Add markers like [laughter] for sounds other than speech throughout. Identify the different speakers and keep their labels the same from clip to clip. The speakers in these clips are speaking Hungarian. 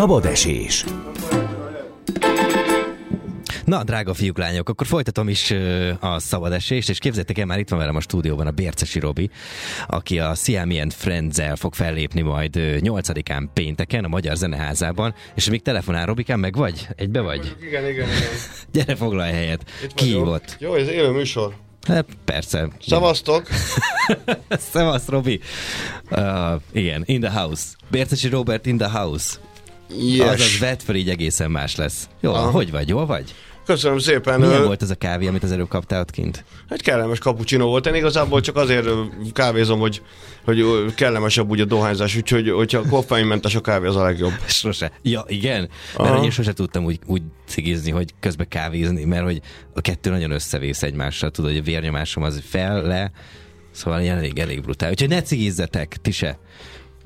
Speaker 1: Szabad esés.
Speaker 2: Na, drága fiúk, lányok, akkor folytatom is a szabad esést, és képzeljétek el, már itt van velem a stúdióban a Bércesi Robi, aki a Siami and friends fog fellépni majd 8-án pénteken a Magyar Zeneházában, és még telefonál, Robikám, meg vagy? Egybe vagy?
Speaker 3: Igen, igen, igen. [laughs]
Speaker 2: Gyere, foglalj helyet. Ki volt?
Speaker 3: Jó, ez élő műsor.
Speaker 2: Hát, persze.
Speaker 3: Szavaztok! [laughs]
Speaker 2: Szevasz, Robi! Uh, igen, in the house. Bércesi Robert in the house.
Speaker 3: Yes.
Speaker 2: Azaz vedd fel, így egészen más lesz. Jó, Aha. hogy vagy? Jól vagy?
Speaker 3: Köszönöm szépen.
Speaker 2: Milyen volt ez a kávé, amit az előbb kaptál ott kint?
Speaker 3: Egy kellemes kapucsinó volt. Én igazából csak azért kávézom, hogy, hogy kellemesebb úgy a dohányzás, úgyhogy hogyha koffeinmentes a kávé, az a legjobb. [laughs]
Speaker 2: Sose. Ja, igen. Mert Aha. én sose tudtam úgy, úgy cigizni, hogy közben kávézni, mert hogy a kettő nagyon összevész egymással. Tudod, hogy a vérnyomásom az fel, le, Szóval ilyen elég, elég brutál. Úgyhogy ne cigizzetek, ti se.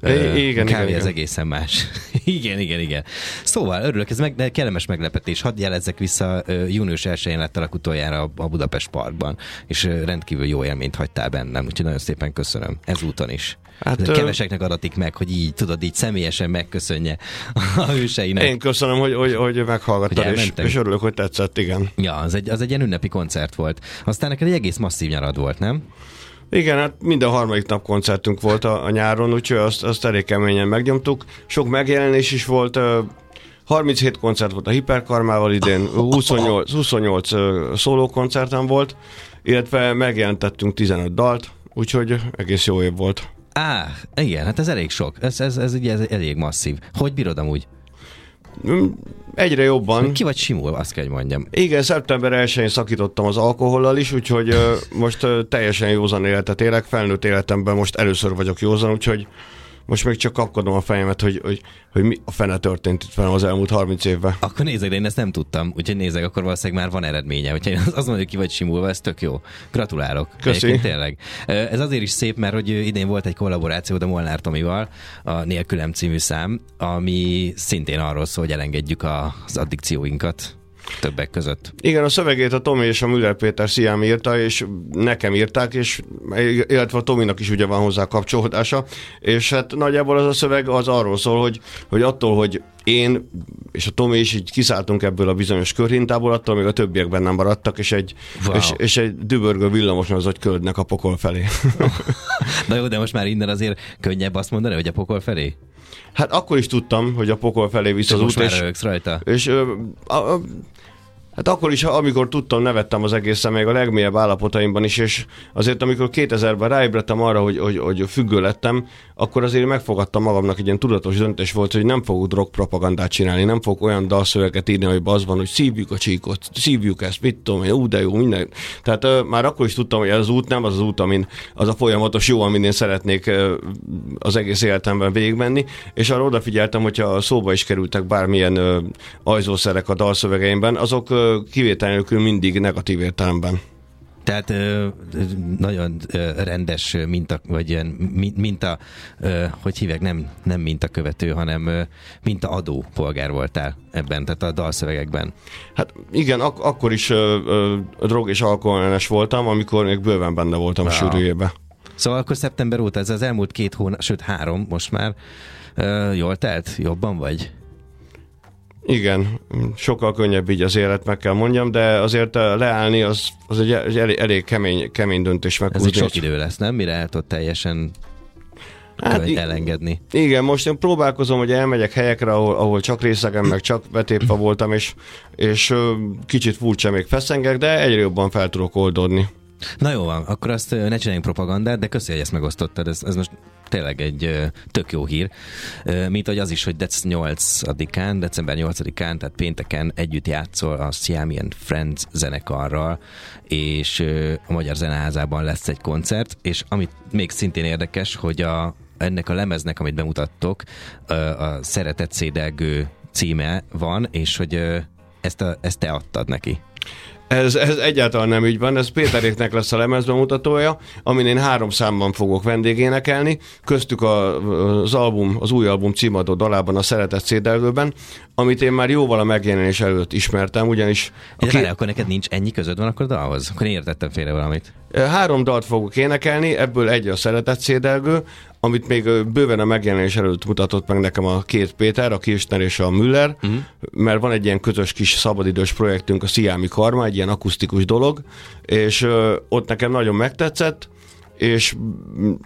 Speaker 3: É, igen,
Speaker 2: kávé
Speaker 3: igen,
Speaker 2: az
Speaker 3: igen.
Speaker 2: egészen más. [laughs] igen, igen, igen. Szóval örülök, ez meg, kellemes meglepetés. Hadd jelezzek vissza, június 1-én lettelek utoljára a Budapest Parkban, és rendkívül jó élményt hagytál bennem, úgyhogy nagyon szépen köszönöm. Ezúton is. Hát, Keveseknek adatik meg, hogy így, tudod, így személyesen megköszönje a hőseinek.
Speaker 3: Én köszönöm, hogy, hogy, hogy meghallgattad, hogy és, és örülök, hogy tetszett, igen.
Speaker 2: Ja, az egy, az egy ilyen ünnepi koncert volt. Aztán neked egy egész masszív nyarad volt, nem?
Speaker 3: Igen, hát minden harmadik nap koncertünk volt a, a nyáron, úgyhogy azt, azt elég keményen megnyomtuk. Sok megjelenés is volt, 37 koncert volt a Hiperkarmával idén, [laughs] 28, 28 szóló koncertem volt, illetve megjelentettünk 15 dalt, úgyhogy egész jó év volt.
Speaker 2: Á, igen, hát ez elég sok, ez, ez, ez, ez, ez elég masszív. Hogy bírod amúgy?
Speaker 3: Mm, egyre jobban.
Speaker 2: Ki vagy simul, azt kell, hogy mondjam.
Speaker 3: Igen, szeptember 1-én szakítottam az alkohollal is, úgyhogy uh, most uh, teljesen józan életet élek, felnőtt életemben most először vagyok józan, úgyhogy most még csak kapkodom a fejemet, hogy, hogy, hogy mi a fene történt itt velem az elmúlt 30 évben.
Speaker 2: Akkor nézek, de én ezt nem tudtam, úgyhogy nézek, akkor valószínűleg már van eredménye. Úgyhogy én azt hogy ki vagy simulva, ez tök jó. Gratulálok.
Speaker 3: Köszi.
Speaker 2: tényleg. Ez azért is szép, mert hogy idén volt egy kollaboráció a Molnár Tomival, a Nélkülem című szám, ami szintén arról szól, hogy elengedjük az addikcióinkat többek között.
Speaker 3: Igen, a szövegét a Tomi és a Müller Péter Sziám írta, és nekem írták, és illetve a Tominak is ugye van hozzá kapcsolódása, és hát nagyjából az a szöveg az arról szól, hogy, hogy attól, hogy én és a Tomi is így kiszálltunk ebből a bizonyos körhintából, attól még a többiek bennem maradtak, és egy, wow. és, és egy dübörgő villamos az, hogy köldnek a pokol felé. [laughs]
Speaker 2: Na jó, de most már innen azért könnyebb azt mondani, hogy a pokol felé?
Speaker 3: Hát akkor is tudtam, hogy a pokol felé visz az út.
Speaker 2: És, rajta.
Speaker 3: És a, a, Hát akkor is, amikor tudtam, nevettem az egészen, még a legmélyebb állapotaimban is, és azért amikor 2000-ben ráébredtem arra, hogy, hogy, hogy függő lettem, akkor azért megfogadtam magamnak egy ilyen tudatos döntés volt, hogy nem fogok drogpropagandát csinálni, nem fogok olyan dalszöveket írni, hogy az van, hogy szívjuk a csíkot, szívjuk ezt, mit tudom én, ú, de jó, minden. Tehát uh, már akkor is tudtam, hogy ez az út nem az az út, amin az a folyamatos jó, amin én szeretnék uh, az egész életemben végigmenni, és arra odafigyeltem, hogyha szóba is kerültek bármilyen uh, ajzószerek a dalszövegeimben, azok uh, kivétel nélkül mindig negatív értelemben.
Speaker 2: Tehát ö, nagyon ö, rendes minta, vagy ilyen minta, ö, hogy hívják, nem, nem minta követő, hanem ö, minta adó polgár voltál ebben, tehát a dalszövegekben.
Speaker 3: Hát igen, ak- akkor is ö, ö, drog és alkoholellenes voltam, amikor még bőven benne voltam wow. a sűrűjébe.
Speaker 2: Szóval akkor szeptember óta, ez az elmúlt két hónap, sőt három most már, ö, jól telt? Jobban vagy?
Speaker 3: Igen, sokkal könnyebb így az élet, meg kell mondjam, de azért leállni az, az egy, egy elég, elég kemény, kemény döntés meghúzni.
Speaker 2: Ez egy sok idő lesz, nem? Mire el tudod teljesen hát, elengedni.
Speaker 3: Igen, most én próbálkozom, hogy elmegyek helyekre, ahol, ahol csak részegen, meg csak betépve voltam, és, és kicsit furcsa még feszengek, de egyre jobban fel tudok oldódni.
Speaker 2: Na jó van, akkor azt ne csináljunk propagandát, de köszi, hogy ezt megosztottad. Ez, ez most tényleg egy tök jó hír. Mint hogy az is, hogy dec 8-án, december 8-án, tehát pénteken együtt játszol a Siami and Friends zenekarral, és a Magyar Zeneházában lesz egy koncert, és amit még szintén érdekes, hogy a, ennek a lemeznek, amit bemutattok, a Szeretett Szédelgő címe van, és hogy ezt, a, ezt te adtad neki.
Speaker 3: Ez, ez egyáltalán nem így van, ez Péteréknek lesz a lemezbemutatója, amin én három számban fogok vendégénekelni, köztük a, az album, az új album címadó dalában, a Szeretett Szédelgőben, amit én már jóval a megjelenés előtt ismertem, ugyanis...
Speaker 2: A ki... akkor neked nincs ennyi között van akkor dalhoz? Akkor én értettem félre valamit.
Speaker 3: Három dalt fogok énekelni, ebből egy a Szeretett Szédelgő, amit még bőven a megjelenés előtt mutatott meg nekem a két Péter, a Kirchner és a Müller, uh-huh. mert van egy ilyen közös kis szabadidős projektünk, a Sziámi Karma, egy ilyen akusztikus dolog, és ö, ott nekem nagyon megtetszett, és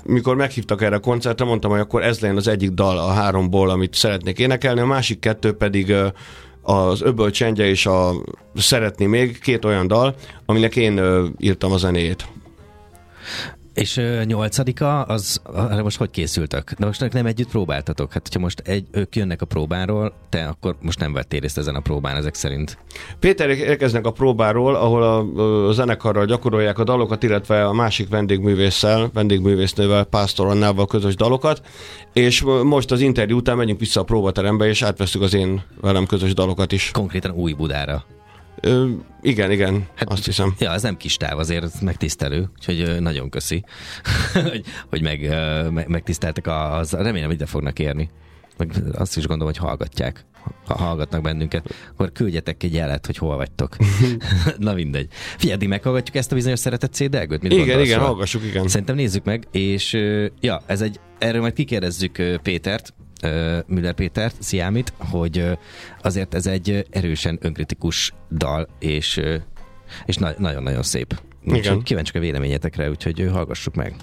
Speaker 3: mikor meghívtak erre a koncertre, mondtam, hogy akkor ez legyen az egyik dal a háromból, amit szeretnék énekelni, a másik kettő pedig az Öböl Csendje és a Szeretni még, két olyan dal, aminek én írtam a zenéjét.
Speaker 2: És nyolcadika, az, arra most hogy készültök? De most nem együtt próbáltatok? Hát, hogyha most egy, ők jönnek a próbáról, te akkor most nem vettél részt ezen a próbán ezek szerint.
Speaker 3: Péter érkeznek a próbáról, ahol a, a zenekarral gyakorolják a dalokat, illetve a másik vendégművésszel, vendégművésznővel, Pásztor Annával közös dalokat, és most az interjú után megyünk vissza a próbaterembe, és átveszünk az én velem közös dalokat is.
Speaker 2: Konkrétan új Budára.
Speaker 3: Ö, igen, igen, hát, azt hiszem.
Speaker 2: Ja, ez nem kis táv, azért megtisztelő, úgyhogy nagyon köszi, [laughs] hogy, hogy meg, meg, megtiszteltek, az, remélem ide fognak érni. Meg azt is gondolom, hogy hallgatják. Ha hallgatnak bennünket, akkor küldjetek egy jelet, hogy hol vagytok. [laughs] [laughs] Na mindegy. Figyelj, meghallgatjuk ezt a bizonyos szeretett CD-gőt?
Speaker 3: Igen, igen, hallgassuk, igen.
Speaker 2: Szerintem nézzük meg, és ja, ez egy, erről majd kikérdezzük Pétert, Müller Pétert, Sziámit, hogy azért ez egy erősen önkritikus dal, és, és na- nagyon-nagyon szép. Úgyhogy kíváncsiak a véleményetekre, úgyhogy hallgassuk meg.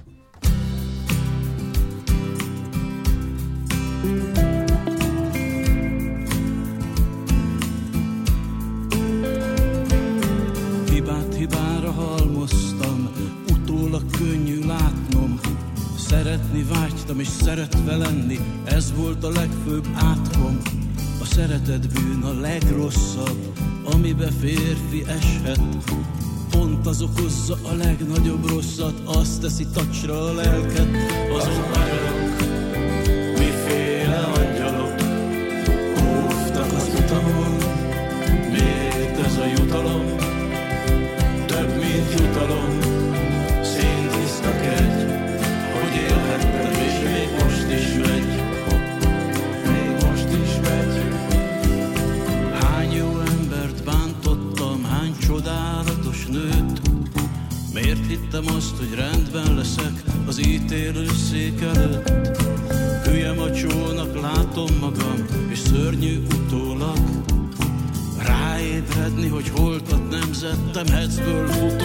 Speaker 4: Szeretni vágytam és szeretve lenni, ez volt a legfőbb átkom. A szeretet bűn a legrosszabb, amibe férfi eshet. Pont az okozza a legnagyobb rosszat, azt teszi tacsra a lelket. Azon angyalok, Azt, hogy rendben leszek az ítélő szék előtt? Hülye macsónak látom magam, és szörnyű utólag. Ráébredni, hogy holtat nemzettem hecből futólag.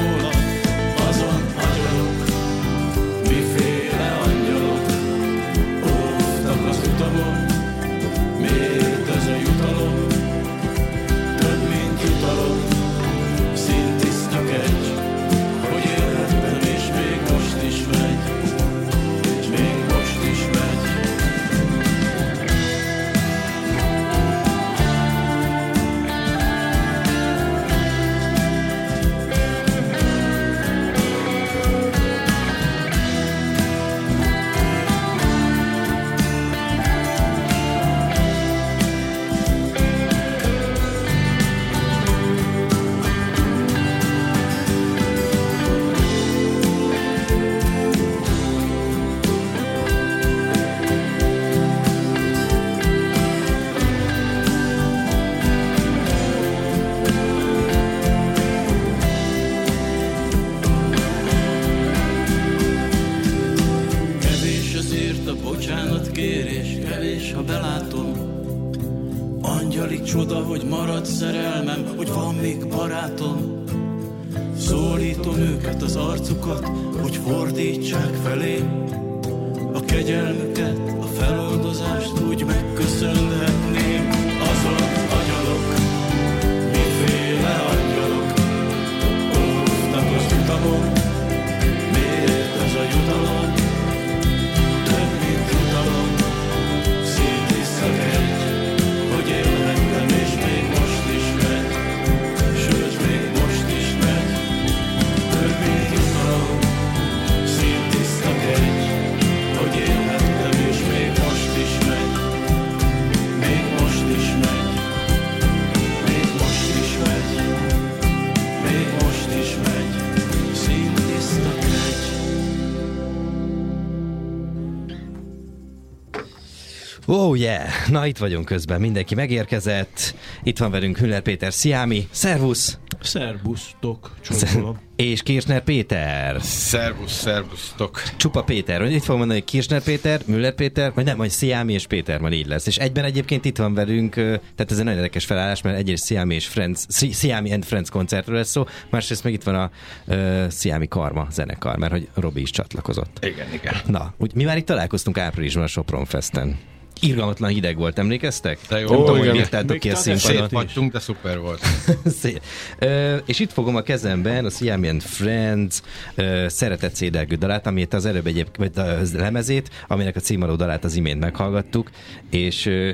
Speaker 2: Yeah! Na itt vagyunk közben, mindenki megérkezett. Itt van velünk Hüller Péter Sziámi. Szervusz!
Speaker 4: Szervusztok, csókolom. [laughs]
Speaker 2: És Kirchner Péter.
Speaker 5: Szervusz, szervusztok.
Speaker 2: Csupa Péter. Itt fogom mondani, hogy Kirchner Péter, Müller Péter, vagy nem, majd Sziámi és Péter, majd így lesz. És egyben egyébként itt van velünk, tehát ez egy nagyon érdekes felállás, mert egyrészt Sziámi és Friends, Szi- Sziámi and Friends koncertről lesz szó, másrészt meg itt van a uh, Sziámi Karma zenekar, mert hogy Robi is csatlakozott.
Speaker 5: Igen, igen.
Speaker 2: Na, úgy, mi már itt találkoztunk áprilisban a Sopron Festen. Irgalmatlan hideg volt, emlékeztek?
Speaker 5: De jó.
Speaker 2: Nem
Speaker 5: Ó,
Speaker 2: tudom, hogy
Speaker 3: igen.
Speaker 4: Még
Speaker 2: ki a színpadon.
Speaker 5: De szuper volt. [laughs]
Speaker 2: Szép. Ö, és itt fogom a kezemben a Siam and Friends ö, szeretett szédelgő dalát, amit az előbb egyéb, vagy a lemezét, aminek a címadó dalát az imént meghallgattuk, és ö,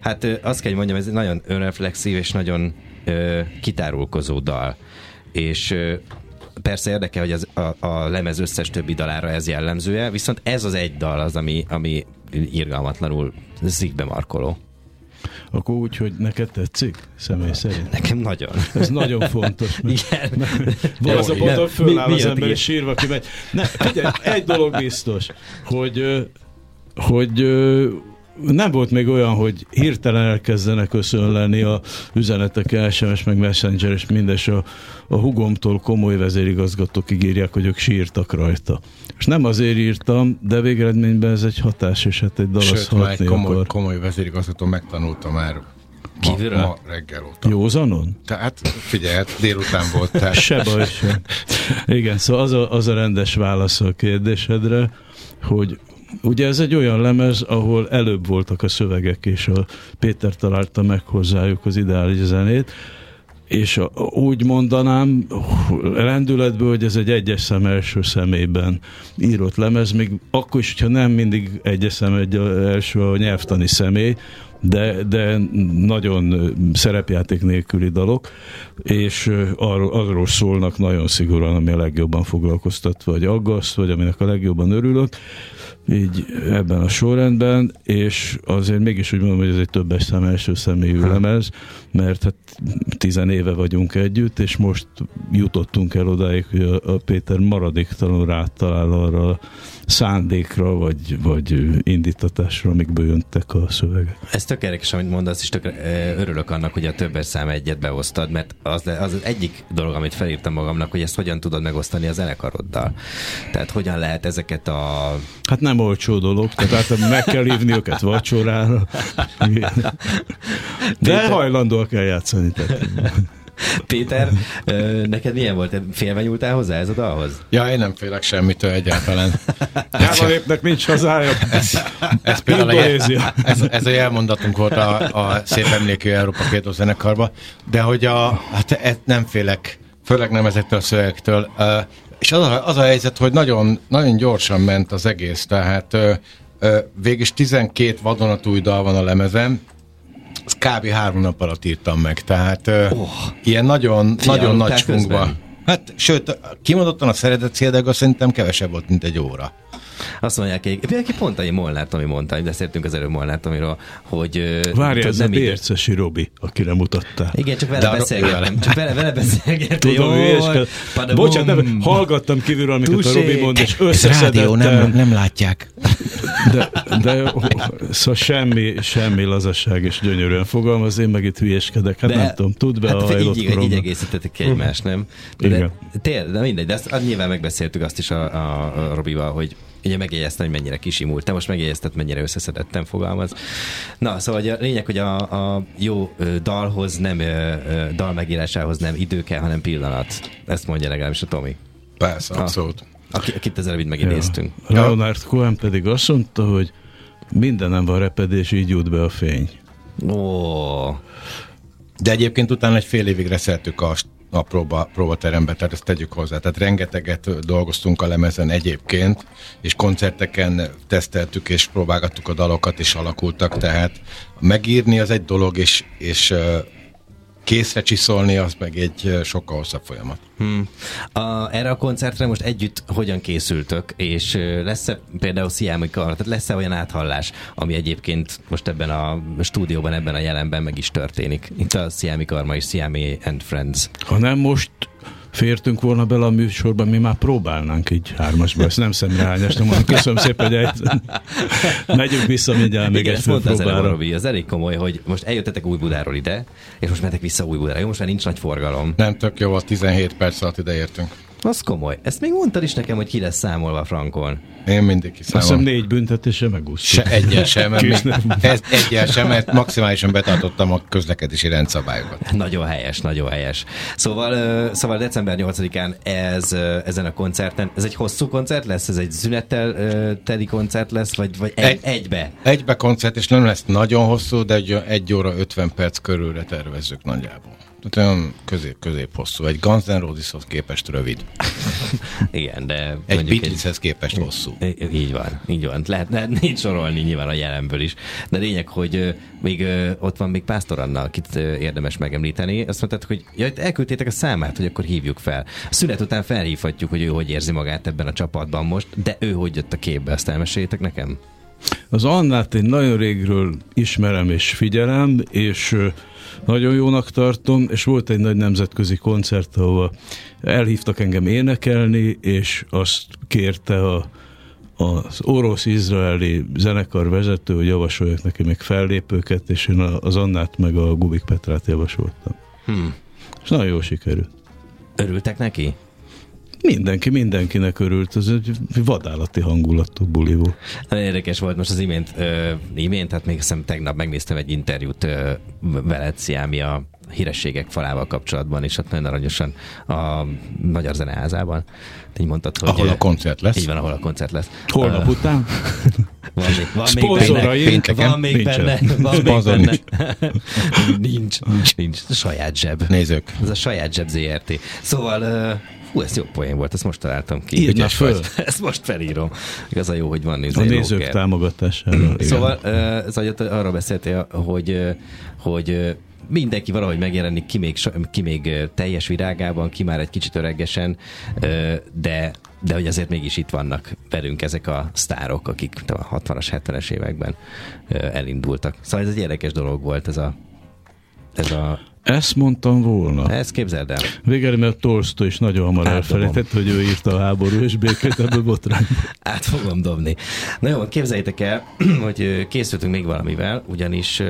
Speaker 2: hát ö, azt kell, hogy mondjam, ez egy nagyon önreflexív és nagyon ö, kitárulkozó dal. És ö, persze érdekel, hogy az, a, a lemez összes többi dalára ez jellemzője, viszont ez az egy dal az, ami, ami irgalmatlanul szívbe markoló.
Speaker 4: Akkor úgy, hogy neked tetszik, személy szerint.
Speaker 2: Nekem nagyon.
Speaker 4: Ez nagyon fontos. mert [laughs]
Speaker 2: Igen.
Speaker 4: Van az a
Speaker 2: igen.
Speaker 4: pont, hogy föláll
Speaker 2: Mi-
Speaker 4: az ember, és sírva kimegy. Ne, figyelj, egy dolog biztos, hogy, hogy nem volt még olyan, hogy hirtelen elkezdenek összönleni a üzenetek, SMS, meg Messenger, és mindes a, a hugomtól komoly vezérigazgatók ígérják, hogy ők sírtak rajta. És nem azért írtam, de végeredményben ez egy hatás, és hát egy dal az
Speaker 5: Sőt, már egy komoly,
Speaker 4: akar.
Speaker 5: komoly vezérigazgató megtanulta már ma, ma reggel óta.
Speaker 4: Józanon?
Speaker 5: Tehát figyelj, hát délután volt, tehát
Speaker 4: Se baj sem. Igen, szóval az a, az a rendes válasz a kérdésedre, hogy ugye ez egy olyan lemez, ahol előbb voltak a szövegek, és a Péter találta meg hozzájuk az ideális zenét, és úgy mondanám lendületből, hogy ez egy egyes szem első szemében írott lemez, még akkor is, hogyha nem mindig egyes szem egy első a nyelvtani személy, de, de nagyon szerepjáték nélküli dalok, és arról, arról szólnak nagyon szigorúan, ami a legjobban foglalkoztat, vagy aggaszt, vagy aminek a legjobban örülök, így ebben a sorrendben, és azért mégis úgy mondom, hogy ez egy többes szem első személyű lemez, mert hát tizen éve vagyunk együtt, és most jutottunk el odáig, hogy a, a Péter maradéktalanul rátalál arra a szándékra, vagy, vagy indítatásra, amikből jöntek a szövegek.
Speaker 2: Ez tök érdekes, amit mondasz, és tök örülök annak, hogy a többes szám egyet beosztad, mert az, az az egyik dolog, amit felírtam magamnak, hogy ezt hogyan tudod megosztani a zenekaroddal. Tehát hogyan lehet ezeket a...
Speaker 4: Hát nem olcsó dolog, tehát hát meg kell hívni őket vacsorára. De hajlandóak eljátszani. Tehát.
Speaker 2: Péter, neked milyen volt? Félve nyúltál hozzá ez a dalhoz?
Speaker 5: ja, én nem félek semmitől egyáltalán.
Speaker 4: Jáva népnek nincs hazája.
Speaker 5: Ez például a, jel,
Speaker 4: Indonézia.
Speaker 5: ez, ez a jelmondatunk volt a, a szép emlékű Európa Kétó zenekarba, de hogy a, hát ez nem félek, főleg nem ezektől a szövegektől. És az a, az a helyzet, hogy nagyon, nagyon gyorsan ment az egész, tehát uh, uh, végig 12 vadonatúj dal van a lemezem, ezt kb. három nap alatt írtam meg, tehát uh, oh. ilyen nagyon, nagyon nagy
Speaker 2: közben?
Speaker 5: Hát, sőt, kimondottan a szeretett céldága szerintem kevesebb volt, mint egy óra.
Speaker 2: Azt mondják, hogy például pont egy Molnár Tomi mondta, hogy beszéltünk az előbb Molnár Tomiról, hogy...
Speaker 4: Várj, ez a
Speaker 2: nem így-
Speaker 4: Bércesi Robi, akire mutattál.
Speaker 2: Igen, csak vele
Speaker 5: a-
Speaker 2: beszélgettem. Csak vele, vele beszélgettem.
Speaker 4: Tudom,
Speaker 2: padabum.
Speaker 4: Bocsánat, nem, hallgattam kívülről, amiket a. Robi mond, és
Speaker 5: Ez rádió, nem, nem látják.
Speaker 4: De, de szóval semmi, semmi lazasság és gyönyörűen fogalmaz, én meg itt hülyeskedek. Hát
Speaker 2: De-
Speaker 4: nem tudom, tud be
Speaker 2: hát
Speaker 4: a hajlott
Speaker 2: így, így ki egymást, nem? De,
Speaker 4: Igen.
Speaker 2: tényleg, de mindegy, de azt nyilván megbeszéltük azt is a, a, a Robival, hogy ugye megjegyezte, hogy mennyire kisimult. Te most megjegyezted, mennyire összeszedettem fogalmaz. Na, szóval a lényeg, hogy a, a jó dalhoz nem, dal megírásához nem idő kell, hanem pillanat. Ezt mondja legalábbis a Tomi,
Speaker 5: Persze, abszolút.
Speaker 2: aki, akit az előbb megidéztünk.
Speaker 4: Ja. Leonard Cohen pedig azt mondta, hogy mindenem van repedés, így jut be a fény.
Speaker 2: Ó,
Speaker 5: De egyébként utána egy fél évig reszeltük a, a próba, próbaterembe, tehát ezt tegyük hozzá. Tehát rengeteget dolgoztunk a lemezen egyébként, és koncerteken teszteltük, és próbálgattuk a dalokat, és alakultak, tehát megírni az egy dolog, és, és készre csiszolni, az meg egy sokkal hosszabb folyamat.
Speaker 2: Hmm. A, erre a koncertre most együtt hogyan készültök, és ö, lesz-e például Sziámi Kar, tehát lesz-e olyan áthallás, ami egyébként most ebben a stúdióban, ebben a jelenben meg is történik? Itt a Sziámi Karma és Sziámi and Friends.
Speaker 4: Ha nem most fértünk volna bele a műsorba, mi már próbálnánk így hármasba. Ezt nem szemrehányás, nem mondom. Köszönöm szépen, hogy eljött. Megyünk vissza mindjárt még
Speaker 2: Igen,
Speaker 4: egy
Speaker 2: ezt mondta az előbb,
Speaker 4: próbára.
Speaker 2: Robi, az elég komoly, hogy most eljöttetek Újbudáról ide, és most mentek vissza Újbudára. Jó, most már nincs nagy forgalom.
Speaker 5: Nem tök jó, a 17 perc alatt ideértünk.
Speaker 2: Az komoly. Ezt még mondtad is nekem, hogy ki lesz számolva Frankon.
Speaker 5: Én mindig
Speaker 4: Azt hiszem
Speaker 5: kiszámolom.
Speaker 4: négy büntetése megúsztuk.
Speaker 5: Se egyen sem, mert, még, ez egyen sem, mert maximálisan betartottam a közlekedési rendszabályokat.
Speaker 2: Nagyon helyes, nagyon helyes. Szóval, szóval december 8-án ez, ezen a koncerten, ez egy hosszú koncert lesz? Ez egy szünettel teli koncert lesz? Vagy, vagy egy,
Speaker 5: Egy-
Speaker 2: egybe?
Speaker 5: Egybe koncert, és nem lesz nagyon hosszú, de egy, egy óra 50 perc körülre tervezzük nagyjából. Tehát olyan közép, közép hosszú. Egy Guns N' Roseshoz képest rövid. [laughs]
Speaker 2: Igen, de
Speaker 5: Egy Beatleshez képest hosszú.
Speaker 2: Így van, így van. Lehet, lehet így sorolni nyilván a jelenből is. De lényeg, hogy még ott van még Pásztor Anna, akit érdemes megemlíteni. Azt mondtad, hogy ja, elküldtétek a számát, hogy akkor hívjuk fel. A szünet után felhívhatjuk, hogy ő hogy érzi magát ebben a csapatban most, de ő hogy jött a képbe, ezt elmeséljétek nekem?
Speaker 4: Az Annát én nagyon régről ismerem és figyelem, és nagyon jónak tartom, és volt egy nagy nemzetközi koncert, ahol elhívtak engem énekelni, és azt kérte a, az orosz-izraeli zenekar vezető, hogy javasoljak neki még fellépőket, és én az Annát meg a Gubik Petrát javasoltam.
Speaker 2: Hmm.
Speaker 4: És nagyon jól sikerült.
Speaker 2: Örültek neki?
Speaker 4: Mindenki mindenkinek örült, ez egy vadállati hangulatú buli volt.
Speaker 2: Érdekes volt most az imént, ö, imént, tehát még hiszem tegnap megnéztem egy interjút ö, veled, Sziámi, a hírességek falával kapcsolatban, és ott nagyon aranyosan a Magyar Zeneházában. Így mondtad, hogy...
Speaker 5: Ahol a koncert lesz.
Speaker 2: Így van, ahol a koncert lesz.
Speaker 4: Holnap
Speaker 2: Ö,
Speaker 4: után [laughs]
Speaker 2: Van még, van még benne.
Speaker 5: Pénteken
Speaker 2: Van még
Speaker 4: nincsen.
Speaker 2: benne. Van még
Speaker 5: Szponzor
Speaker 2: benne. nincs. [laughs] nincs. Nincs. Saját zseb.
Speaker 5: Nézők.
Speaker 2: Ez a saját zseb ZRT. Szóval, uh, hú, ez jó poén volt, ezt most találtam ki.
Speaker 4: Írd föl.
Speaker 2: vagy. Ezt most felírom. Igaz a jó, hogy van néző.
Speaker 4: a nézők támogatására. [clears throat] igen.
Speaker 2: Szóval Zajot arra beszéltél, hogy, hogy mindenki valahogy megjelenik, ki még, ki még teljes virágában, ki már egy kicsit öregesen, de de hogy azért mégis itt vannak velünk ezek a sztárok, akik a 60-as, 70-es években elindultak. Szóval ez egy érdekes dolog volt ez a ez a...
Speaker 4: Ezt mondtam volna.
Speaker 2: Ezt képzeld el.
Speaker 4: Végül, mert Tolstoy is nagyon hamar
Speaker 2: Átdobom.
Speaker 4: elfelejtett, hogy ő írta a háború és békét ebből botrány. [laughs]
Speaker 2: Át fogom dobni. Na jó, képzeljétek el, [clears throat] hogy készültünk még valamivel, ugyanis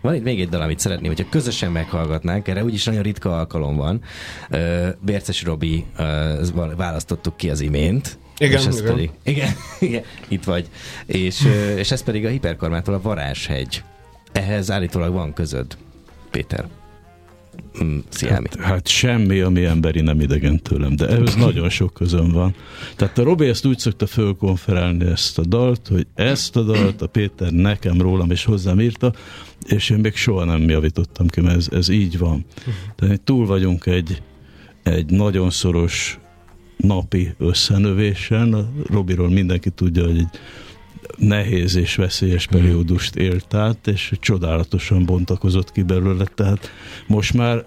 Speaker 2: van itt még egy dal, amit szeretném, hogyha közösen meghallgatnánk, erre úgyis nagyon ritka alkalom van. Bérces Robi választottuk ki az imént.
Speaker 3: Igen,
Speaker 2: és ez
Speaker 3: igen.
Speaker 2: Pedig, [laughs] igen, igen, itt vagy. És, és ez pedig a hiperkarmától a Varázshegy. Ehhez állítólag van közöd, Péter. Mm.
Speaker 4: Hát, hát semmi, ami emberi nem idegen tőlem, de ehhez [clears throat] nagyon sok közöm van. Tehát a Robi ezt úgy szokta fölkonferálni ezt a dalt, hogy ezt a dalt a Péter nekem, rólam és hozzám írta, és én még soha nem javítottam ki, mert ez, ez így van. Tehát túl vagyunk egy, egy nagyon szoros napi összenövésen. A Robiról mindenki tudja, hogy egy nehéz és veszélyes periódust élt át, és csodálatosan bontakozott ki belőle, tehát most már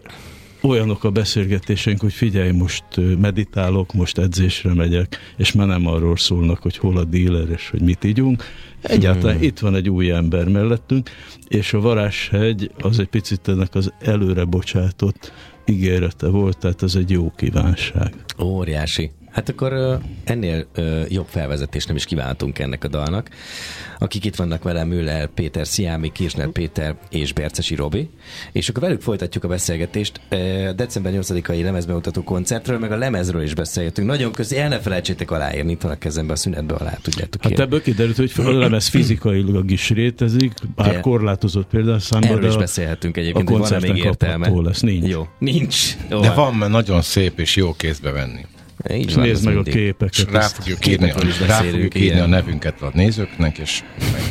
Speaker 4: olyanok a beszélgetéseink, hogy figyelj, most meditálok, most edzésre megyek, és már nem arról szólnak, hogy hol a díler, és hogy mit ígyunk. Egyáltalán
Speaker 2: Hmm.
Speaker 4: itt van egy új ember mellettünk, és a Varázshegy az egy picit ennek az előre bocsátott ígérete volt, tehát ez egy jó kívánság.
Speaker 2: Óriási. Hát akkor ennél jobb felvezetést nem is kívántunk ennek a dalnak. Akik itt vannak velem, Müller, Péter, Sziámi, Kirsner Péter és Bercesi Robi. És akkor velük folytatjuk a beszélgetést. Ö, December 8-ai lemezbemutató koncertről, meg a lemezről is beszélgetünk. Nagyon köszi, el ne felejtsétek aláírni, itt van a kezemben a szünetbe alá, tudjátok
Speaker 4: Hát ebből kiderült, hogy a lemez fizikailag is létezik, bár
Speaker 2: Igen.
Speaker 4: korlátozott példányszámban,
Speaker 2: Erről
Speaker 4: de
Speaker 2: is
Speaker 4: a,
Speaker 2: beszélhetünk
Speaker 4: a
Speaker 2: egyébként, hogy van-e
Speaker 4: koncerten
Speaker 2: még értelme.
Speaker 4: lesz. Nincs.
Speaker 2: Jó, nincs. Jó,
Speaker 5: De van, mert nagyon szép és jó kézbe venni.
Speaker 2: Így
Speaker 4: És
Speaker 2: van,
Speaker 4: nézd meg a
Speaker 2: mindig.
Speaker 5: És
Speaker 4: képeket.
Speaker 5: rá
Speaker 4: ezt-
Speaker 5: fogjuk írni,
Speaker 2: is
Speaker 5: rá fogjuk írni a nevünket a nézőknek, és meg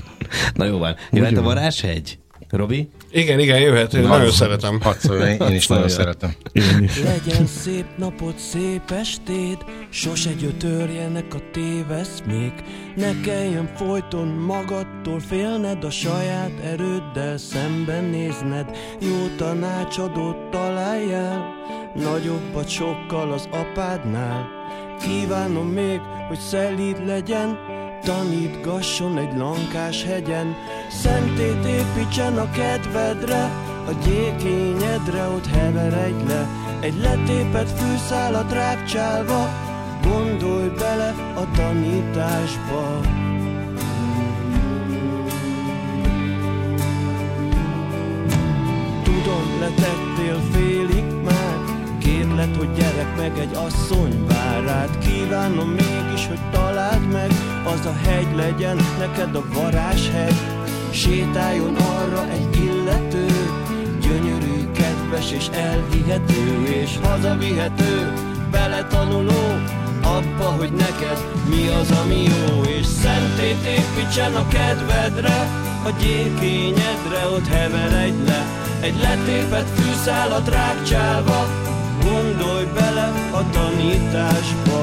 Speaker 5: [laughs]
Speaker 2: Na jó van. Jöhet a varázshegy? Robi?
Speaker 3: Igen, igen, jöhet. Én nagyon szeretem.
Speaker 5: Én, én is nagyon szeretem.
Speaker 4: Én is.
Speaker 1: Legyen szép napod, szép estéd, sose gyötörjenek a téveszmék. Ne kelljen folyton magadtól félned, a saját erőddel szemben nézned. Jó tanácsadót találjál, nagyobbat sokkal az apádnál. Kívánom még, hogy szelíd legyen, tanítgasson egy lankás hegyen, szentét építsen a kedvedre, a gyékényedre ott heveredj le, Egy letépet fűszálat rákcsálva Gondolj bele a tanításba. Tudom, letettél félig Kérlek, hogy gyerek meg egy asszony vár rád. Kívánom mégis, hogy találd meg Az a hegy legyen neked a varázshegy. Sétáljon arra egy illető Gyönyörű, kedves és elhihető És hazavihető, beletanuló Abba, hogy neked mi az, ami jó. És szentét építsen a kedvedre A gyékényedre ott heveredj le Egy letépet fűszálat rákcsálva Gondolj bele a tanításba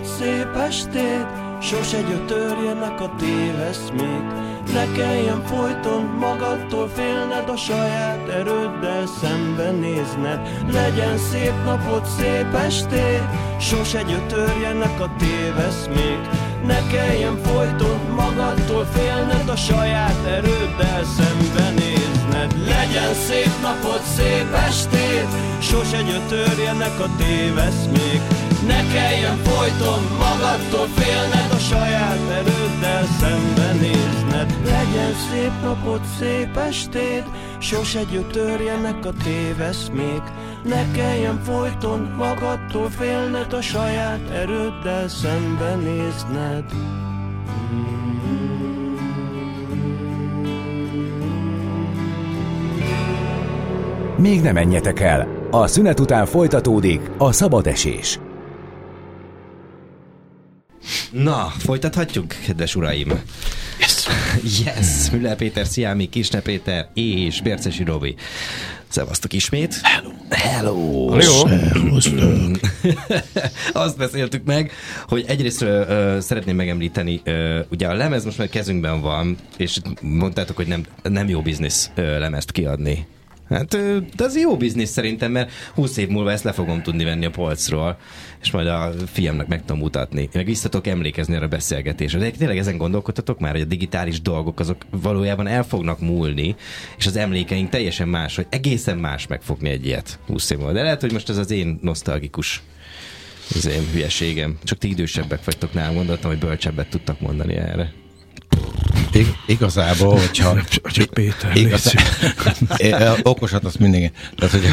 Speaker 1: napot, szép estét Sose gyötörjenek a téveszmék Ne kelljen folyton magadtól félned A saját erőddel szembenézned. Legyen szép napot, szép estét Sose gyötörjenek a téveszmék ne kelljen folyton magadtól félned A saját erőddel szembenézned. Legyen szép napot, szép estét Sose gyötörjenek a téveszmék Ne kelljen folyton magadtól félned A saját erőddel szembenézned Legyen szép napot, szép estét Sose gyötörjenek a téveszmék Ne kelljen folyton magadtól félned A saját erőddel szembenézned
Speaker 6: Még ne menjetek el! A szünet után folytatódik a szabad esés.
Speaker 2: Na, folytathatjuk, kedves uraim? Yes! Yes! Müller Péter, Sziámi, Kisne Péter és Bércesi Robi. Szevasztok ismét. Hello! Hello!
Speaker 3: Jó. [laughs]
Speaker 2: Azt beszéltük meg, hogy egyrészt ö, szeretném megemlíteni, ö, ugye a lemez most már kezünkben van, és mondtátok, hogy nem, nem jó biznisz ö, lemezt kiadni. Hát, de az jó biznisz szerintem, mert 20 év múlva ezt le fogom tudni venni a polcról, és majd a fiamnak meg tudom mutatni. Meg visszatok emlékezni erre a beszélgetésre. De tényleg ezen gondolkodtatok már, hogy a digitális dolgok azok valójában el fognak múlni, és az emlékeink teljesen más, hogy egészen más megfogni egy ilyet 20 év múlva. De lehet, hogy most ez az én nosztalgikus az én hülyeségem. Csak ti idősebbek vagytok nálam, gondoltam, hogy bölcsebbet tudtak mondani erre.
Speaker 5: Ig- igazából, hogyha...
Speaker 4: Csak Péter,
Speaker 5: Igaz,
Speaker 4: légy [laughs]
Speaker 5: É, okosat azt mindenki. Tehát, hogy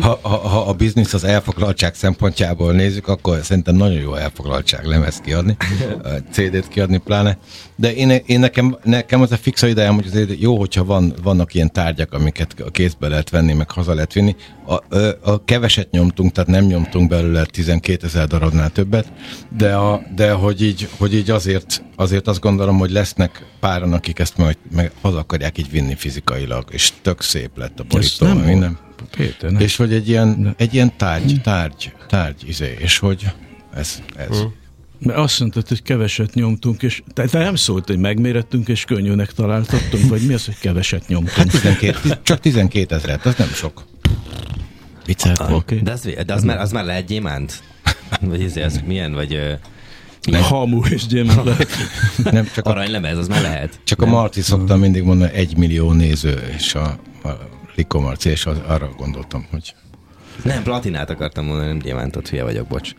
Speaker 5: ha, ha, ha, a biznisz az elfoglaltság szempontjából nézzük, akkor szerintem nagyon jó elfoglaltság lemez kiadni, CD-t kiadni pláne. De én, én nekem, nekem az a fixa idejem, hogy azért jó, hogyha van, vannak ilyen tárgyak, amiket a kézbe lehet venni, meg haza lehet vinni. A, a, a keveset nyomtunk, tehát nem nyomtunk belőle 12 ezer darabnál többet, de, a, de hogy, így, hogy így azért, azért azt gondolom, hogy lesznek páran, akik ezt majd meg haza akarják így vinni fizikailag, és tök szép lett a borító,
Speaker 4: nem
Speaker 5: meg minden.
Speaker 4: Péter, nem.
Speaker 5: És hogy egy ilyen, egy ilyen tárgy, tárgy, tárgy, izé, és hogy ez, ez.
Speaker 4: Mert azt mondtad, hogy keveset nyomtunk, és te, te nem szólt, hogy megmérettünk, és könnyűnek találtattunk, vagy mi az, hogy keveset nyomtunk?
Speaker 5: 12, csak 12 ezeret, az nem sok. Vicceltem.
Speaker 4: Oké.
Speaker 2: De az, de az, már, az már lehet gyémánt? Vagy ez, ez milyen? Vagy ö,
Speaker 4: Hamu és gyémánt. [laughs]
Speaker 5: Nem, csak
Speaker 2: aranylemez, az már lehet?
Speaker 5: csak a Marti szoktam mindig mondani, egy millió néző, és a, a Likó Marci, és az, arra gondoltam, hogy
Speaker 2: Nem, platinát akartam mondani, nem gyémántot, hülye vagyok, bocs.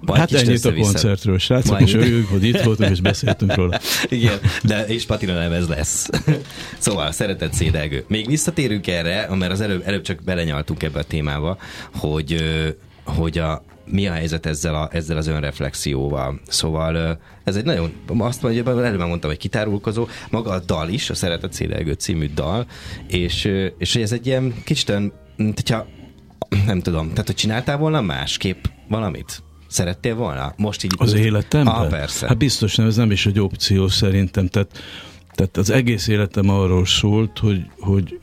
Speaker 4: Majd hát ennyit a koncertről, srácok, Majd... és örüljük, hogy itt voltunk, és beszéltünk róla. [laughs]
Speaker 2: Igen, de és platina lemez lesz. [laughs] szóval, szeretett szédelgő. Még visszatérünk erre, mert az előbb, előbb csak belenyaltunk ebbe a témába, hogy, hogy a, mi a helyzet ezzel, a, ezzel az önreflexióval. Szóval ez egy nagyon, azt mondja, előbb mondtam, hogy kitárulkozó, maga a dal is, a Szeretett Szédelgő című dal, és, és ez egy ilyen kicsit olyan, hogyha nem tudom, tehát hogy csináltál volna másképp valamit? Szerettél volna? Most így...
Speaker 4: Az életemben?
Speaker 2: Ah, persze.
Speaker 4: Hát biztos nem, ez nem is egy opció szerintem. Tehát, tehát az egész életem arról szólt, hogy, hogy,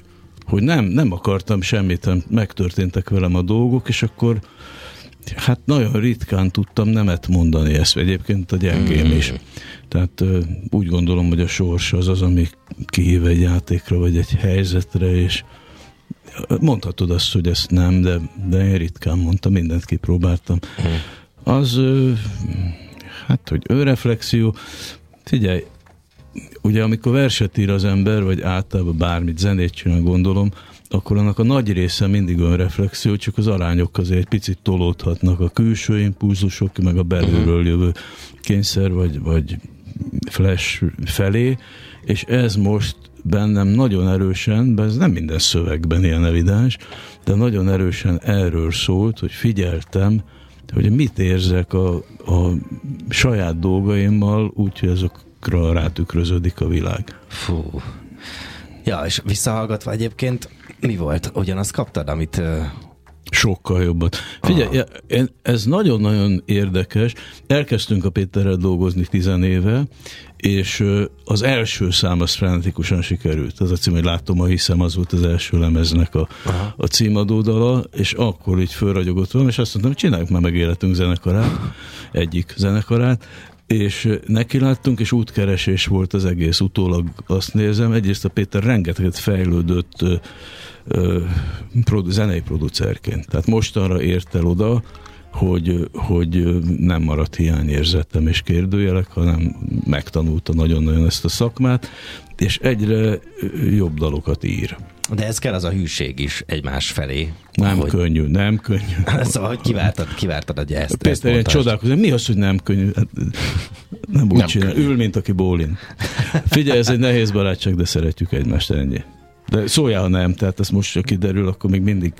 Speaker 4: hogy nem, nem akartam semmit, megtörténtek velem a dolgok, és akkor hát nagyon ritkán tudtam nemet mondani ezt, egyébként a gyengém is. Hmm. Tehát úgy gondolom, hogy a sors az az, ami kihív egy játékra, vagy egy helyzetre, és mondhatod azt, hogy ezt nem, de, de én ritkán mondtam, mindent kipróbáltam. Hmm. Az, hát, hogy önreflexió, figyelj, ugye amikor verset ír az ember, vagy általában bármit, zenét csinál, gondolom, akkor annak a nagy része mindig önreflexió, csak az arányok azért egy picit tolódhatnak a külső impulzusok, meg a belülről mhm. jövő kényszer, vagy, vagy flash felé, és ez most bennem nagyon erősen, de ez nem minden szövegben ilyen evidens, de nagyon erősen erről szólt, hogy figyeltem, hogy mit érzek a, a saját dolgaimmal, úgyhogy azokra rátükröződik a világ.
Speaker 2: Fú. Ja, és visszahallgatva egyébként mi volt? Ugyanazt kaptad, amit
Speaker 4: Sokkal jobbat. Figyelj, Aha. ez nagyon-nagyon érdekes. Elkezdtünk a Péterrel dolgozni tizenéve, és az első szám az frenetikusan sikerült. Az a cím, hogy látom, a hiszem, az volt az első lemeznek a, a címadódala, és akkor így fölragyogott volna, és azt mondtam, hogy csináljuk már meg életünk zenekarát, egyik zenekarát, és neki láttunk, és útkeresés volt az egész. Utólag azt nézem, egyrészt a Péter rengeteget fejlődött produ- zenei producerként. Tehát mostanra ért el oda, hogy, hogy nem maradt hiányérzetem és kérdőjelek, hanem megtanulta nagyon-nagyon ezt a szakmát, és egyre jobb dalokat ír.
Speaker 2: De ez kell az a hűség is egymás felé.
Speaker 4: Nem hogy... könnyű, nem könnyű. [laughs]
Speaker 2: szóval, hogy kivártad, kivártad hogy ezt.
Speaker 4: Péter, én csodálkozom, mi az, hogy nem könnyű? Hát, nem úgy nem csinál. Könnyű. Ül, mint aki bólin. Figyelj, ez egy nehéz barátság, de szeretjük egymást ennyi. De szóljál, ha nem, tehát ez most, ha kiderül, akkor még mindig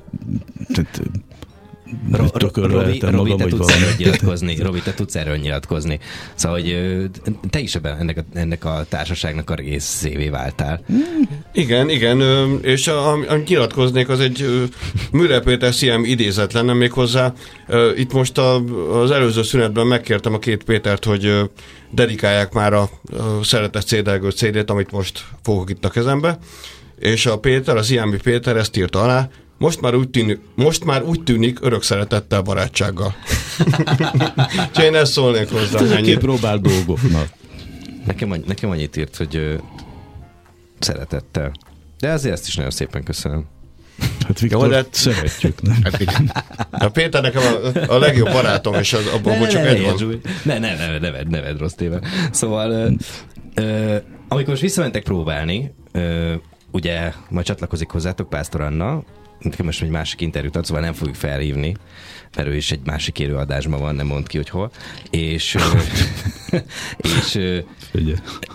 Speaker 4: tehát,
Speaker 2: Robi, Robi, te tudsz erről nyilatkozni. Robi, te tudsz erről nyilatkozni. Szóval, hogy te is ebben ennek a, ennek a társaságnak a részévé váltál.
Speaker 3: Igen, igen, és amit nyilatkoznék, az egy Müller Péter CM idézet lenne még hozzá. Itt most a, az előző szünetben megkértem a két Pétert, hogy dedikálják már a, a szeretett cédelgő CD-t, amit most fogok itt a kezembe. És a Péter, az IMB Péter ezt írta alá, most már úgy tűnik, most már úgy tűnik örök szeretettel, barátsággal. [laughs] Csak én ezt szólnék hozzá.
Speaker 4: Kipróbál dolgoknak. [laughs]
Speaker 2: Nekem, nekem annyit írt, hogy ö, szeretettel. De azért ezt is nagyon szépen köszönöm.
Speaker 4: Hát Viktor, Jó, de... szeretjük, nem? Hát
Speaker 3: igen. [laughs] A Péter nekem a, a legjobb barátom, és az, abban ne, csak ne, egy van.
Speaker 2: Ne, ne, ne, neved, neved rossz téve. Szóval, ö, ö, amikor most visszamentek próbálni, ö, ugye majd csatlakozik hozzátok Pásztor Anna, nekem most egy másik interjút ad, szóval nem fogjuk felhívni, mert ő is egy másik élőadásban van, nem mond ki, hogy hol. És, [laughs] és,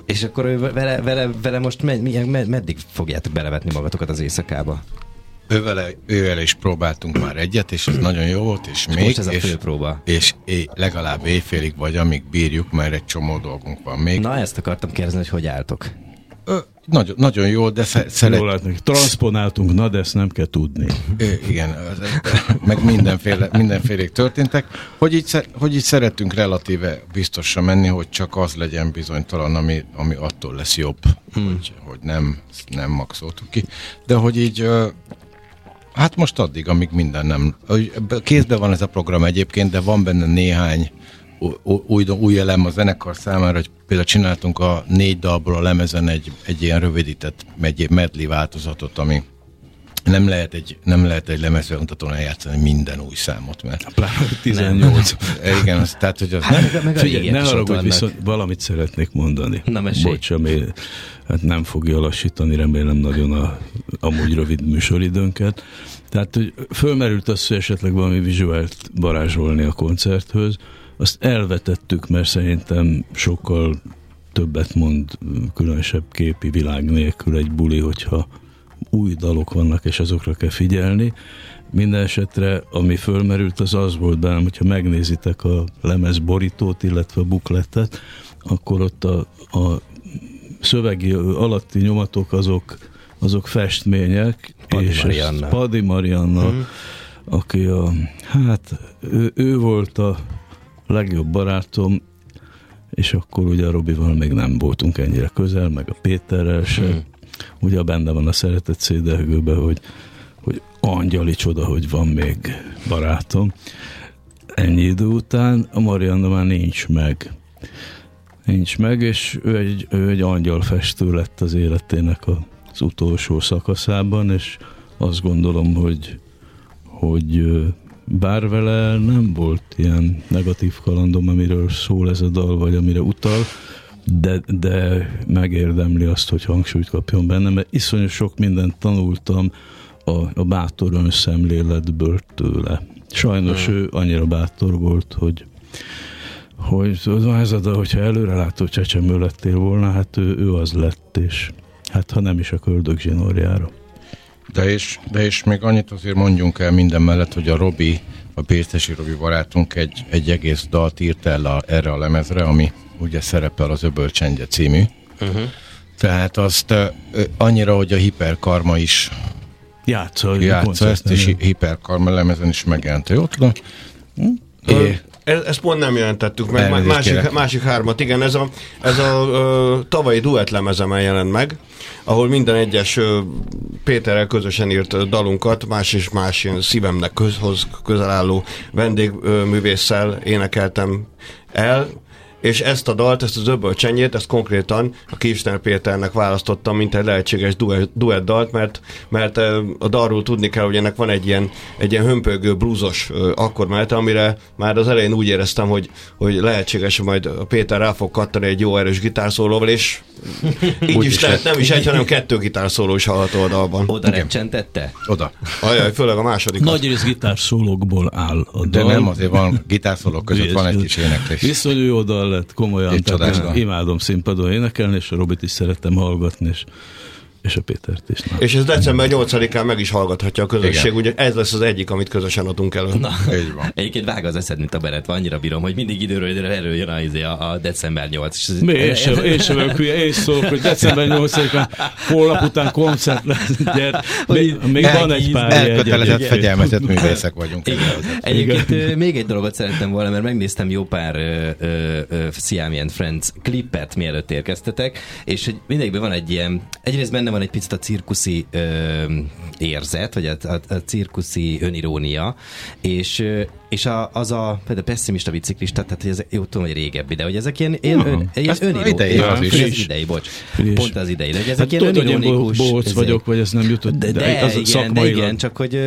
Speaker 2: és akkor ő vele, vele, vele most med, med, meddig fogjátok belevetni magatokat az éjszakába?
Speaker 5: Ővele, ővele is próbáltunk már egyet, és ez nagyon jó volt, és, és még, most
Speaker 2: ez a és, próba.
Speaker 5: és é, legalább éjfélig vagy, amíg bírjuk, mert egy csomó dolgunk van még.
Speaker 2: Na, ezt akartam kérdezni, hogy hogy álltok?
Speaker 5: Ö, nagyon, nagyon jó, de szeret... Jól
Speaker 4: látni. Transponáltunk, na de ezt nem kell tudni.
Speaker 5: É, igen, meg mindenféle, mindenféle történtek. Hogy így, hogy így szeretünk relatíve biztosra menni, hogy csak az legyen bizonytalan, ami, ami attól lesz jobb, hmm. hogy, hogy nem, nem maxoltuk ki. De hogy így Hát most addig, amíg minden nem... Kézben van ez a program egyébként, de van benne néhány új, új elem a zenekar számára, hogy például csináltunk a négy dalból a lemezen egy, egy ilyen rövidített egy medley változatot, ami nem lehet egy, nem lehet egy lemezbemutatón eljátszani minden új számot, mert...
Speaker 4: Pláne 18.
Speaker 5: Nem. Igen, az, tehát, hogy az...
Speaker 2: Hát, meg, meg a
Speaker 4: Figyelj, ne haragudj, viszont valamit szeretnék mondani.
Speaker 2: Na, mesélj.
Speaker 4: Bocs, ami hát nem fogja lassítani, remélem nagyon a amúgy rövid műsoridőnket. Tehát, hogy fölmerült az, hogy esetleg valami vizuált varázsolni a koncerthöz, azt elvetettük, mert szerintem sokkal többet mond különösebb képi világ nélkül egy buli, hogyha új dalok vannak, és azokra kell figyelni. Minden esetre, ami fölmerült, az az volt bennem, hogyha megnézitek a lemez borítót, illetve a buklettet, akkor ott a, a szövegi alatti nyomatok azok, azok festmények.
Speaker 2: Padi
Speaker 4: és
Speaker 2: Marianna.
Speaker 4: Padi Marianna,
Speaker 3: Mhm.
Speaker 4: aki a, hát ő, ő volt a legjobb barátom, és akkor ugye a Robival még nem voltunk ennyire közel, meg a Péterrel se.
Speaker 2: Hmm.
Speaker 4: Ugye benne van a szeretett szédelgőbe, hogy, hogy angyali csoda, hogy van még barátom. Ennyi idő után a Marianna már nincs meg. Nincs meg, és ő egy, ő egy angyalfestő lett az életének a- az utolsó szakaszában, és azt gondolom, hogy, hogy bár vele nem volt ilyen negatív kalandom, amiről szól ez a dal, vagy amire utal, de, de megérdemli azt, hogy hangsúlyt kapjon benne, mert iszonyú sok mindent tanultam a, a bátor önszemléletből tőle. Sajnos ő annyira bátor volt, hogy hogy az ez a hogyha előrelátó csecsemő lettél volna, hát ő, ő az lett, és hát ha nem is a köldök zsinórjára.
Speaker 5: De és, de és még annyit azért mondjunk el minden mellett, hogy a Robi, a Péctesi Robi barátunk egy, egy egész dalt írt el a, erre a lemezre, ami ugye szerepel az Öbölcsendje című. Uh-huh. Tehát azt annyira, hogy a Hiperkarma is
Speaker 4: Játsza,
Speaker 5: játsza ezt, és hi- Hiperkarma lemezen is megjelent a Jotla. É,
Speaker 3: E- Ezt pont nem jelentettük meg,
Speaker 5: Elnézést
Speaker 3: másik,
Speaker 5: kérek.
Speaker 3: másik hármat, igen, ez a, ez a ö, tavalyi duettlemezemen jelent meg, ahol minden egyes ö, Péterrel közösen írt dalunkat, más és más ilyen szívemnek közhoz közel álló vendégművésszel énekeltem el, és ezt a dalt, ezt az öböl csenyét, ezt konkrétan a Kirchner Péternek választottam, mint egy lehetséges duett, duett dalt, mert, mert a dalról tudni kell, hogy ennek van egy ilyen, egy ilyen hömpögő bluesos ö, akkordmenete, amire már az elején úgy éreztem, hogy, hogy lehetséges, hogy majd a Péter rá fog kattani egy jó erős gitárszólóval, és így
Speaker 5: Úgy
Speaker 3: is
Speaker 5: is
Speaker 3: lehet,
Speaker 5: lett.
Speaker 3: nem is egy, hanem kettő gitárszóló is hallható a dalban.
Speaker 2: Oda recsentette?
Speaker 5: oda.
Speaker 3: Ajaj, főleg a második.
Speaker 4: Nagy rész gitárszólókból áll a
Speaker 5: De
Speaker 4: dal.
Speaker 5: nem, azért van gitárszólók között van egy kis éneklés.
Speaker 4: Viszont jó oldal lett, komolyan. Tehát én
Speaker 5: dal.
Speaker 4: imádom színpadon énekelni, és a Robit is szerettem hallgatni, és, és a Pétert is. Na.
Speaker 3: És ez december 8-án meg is hallgathatja a közösség,
Speaker 5: Igen.
Speaker 3: ugye ez lesz az egyik, amit közösen adunk elő.
Speaker 2: Na,
Speaker 5: Így van.
Speaker 2: Egyébként vág az eszed, mint a beret, annyira bírom, hogy mindig időről időre előjön a, izé, a, a december 8. És
Speaker 4: Mi, én sem, én sem vagyok hülye, én is szólok, hogy december 8-án holnap után koncert lesz. Gyere, még, még van egy pár
Speaker 5: Elkötelezett, fegyelmezett művészek vagyunk.
Speaker 2: Igen. Egyébként ö, még egy dolgot szerettem volna, mert megnéztem jó pár ö, ö, Siami and Friends klippet, mielőtt érkeztetek, és hogy mindegyikben van egy ilyen, egyrészt benne van egy picit a cirkuszi ö, érzet, vagy a, a, a cirkuszi önirónia, és és a, az a például pessimista biciklista, tehát hogy ez, jó tudom, hogy régebbi, de hogy ezek ilyen, ilyen,
Speaker 4: Aha.
Speaker 2: ön, ilyen öniró,
Speaker 5: idei
Speaker 2: ilyen-
Speaker 5: az is.
Speaker 2: idei, bocs.
Speaker 4: Friss.
Speaker 2: Pont az idei, de hogy ezek
Speaker 4: Hát
Speaker 2: ilyen
Speaker 4: tudod, hogy én bóc vagyok, vagy ez nem jutott.
Speaker 2: de, de,
Speaker 4: az
Speaker 2: igen, de
Speaker 4: szakmailag.
Speaker 2: igen, csak hogy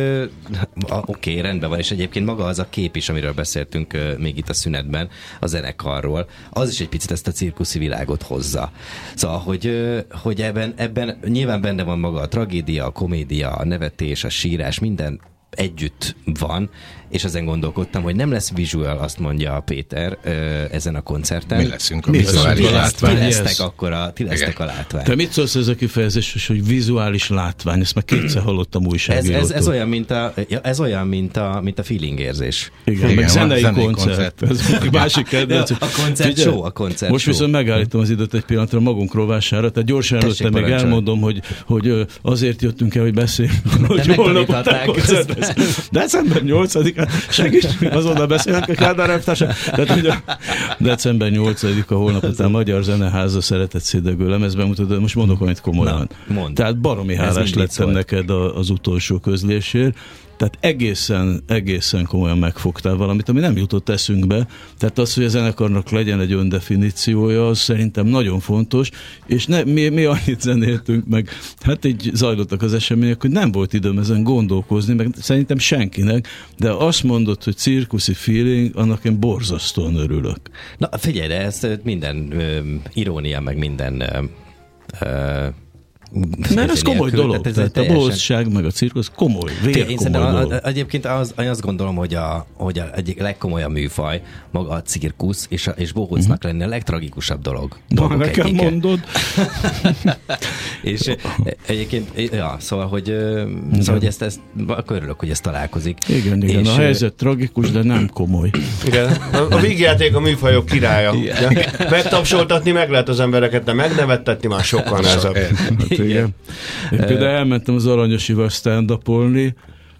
Speaker 2: oké, rendben van, és egyébként maga az a kép is, amiről beszéltünk még itt a szünetben, a zenekarról, az is egy picit ezt a cirkuszi világot hozza. Szóval, hogy, hogy ebben, ebben nyilván benne van maga a tragédia, a komédia, a nevetés, a sírás, minden együtt van, és ezen gondolkodtam, hogy nem lesz visual, azt mondja a Péter ö, ezen a koncerten.
Speaker 5: Mi leszünk a
Speaker 4: Mi
Speaker 5: vizuális
Speaker 4: leszünk a
Speaker 5: látvány.
Speaker 2: Ti lesztek
Speaker 4: yes.
Speaker 2: akkor a, ti lesztek a látvány.
Speaker 4: Te mit szólsz ez a kifejezés, hogy vizuális látvány? Ezt már kétszer hallottam
Speaker 2: Ez,
Speaker 4: újságírótól.
Speaker 2: ez, ez, olyan, mint a, ja, ez olyan, mint a, mint a feeling érzés.
Speaker 4: Igen,
Speaker 5: Igen,
Speaker 4: meg zenei,
Speaker 5: zenei
Speaker 4: koncert.
Speaker 5: koncert.
Speaker 4: Ez másik kedvenc.
Speaker 2: A koncert show, a koncert
Speaker 4: Most
Speaker 2: show.
Speaker 4: viszont megállítom az időt egy pillanatra magunk rovására, tehát gyorsan
Speaker 2: Tessék,
Speaker 4: előtte még elmondom, hogy, hogy azért jöttünk el, hogy beszéljünk, hogy holnap
Speaker 2: megtaníthatnák.
Speaker 4: koncert lesz. December 8-án, segíts, azonnal beszélnek a Kádár elvtársak. Tehát ugye december 8-a holnap után Magyar Zeneháza szeretett szédegő lemez bemutató, most mondok valamit komolyan.
Speaker 2: Na, mondd.
Speaker 4: Tehát baromi hálás lettem neked a- az utolsó közlésért, Tehát egészen, egészen komolyan megfogtál valamit, ami nem jutott eszünkbe. Tehát az, hogy a zenekarnak legyen egy öndefiníciója, az szerintem nagyon fontos, és ne, mi, mi annyit zenéltünk, meg hát így zajlottak az események, hogy nem volt időm ezen gondolkozni, meg szerintem senkinek, de azt mondott, hogy cirkuszi feeling, annak én borzasztóan örülök.
Speaker 2: Na figyelj, de ez minden ö, irónia, meg minden ö, ö,
Speaker 4: mert ez komoly
Speaker 2: nélkül,
Speaker 4: dolog, tehát, tehát a bohózság meg a cirkusz komoly, vér
Speaker 2: Én
Speaker 4: komoly
Speaker 2: a,
Speaker 4: dolog.
Speaker 2: a, egyébként az, én azt gondolom, hogy a, hogy a egyik legkomolyabb műfaj maga a cirkusz, és, a, és bohócnak lenni a legtragikusabb dolog.
Speaker 4: Na, nekem
Speaker 2: egyike.
Speaker 4: mondod. [laughs]
Speaker 2: És eh, egyébként, ja, szóval, hogy, szóval, hogy ezt, ezt, akkor örülök, hogy ezt találkozik.
Speaker 4: Igen, igen,
Speaker 2: És,
Speaker 4: a helyzet tragikus, de nem komoly.
Speaker 3: Igen. A, a vígjáték a műfajok királya. Megtapsoltatni meg lehet az embereket, de megnevettetni már sokkal nehezebb.
Speaker 4: Hát igen. Én például elmentem az Aranyosival stand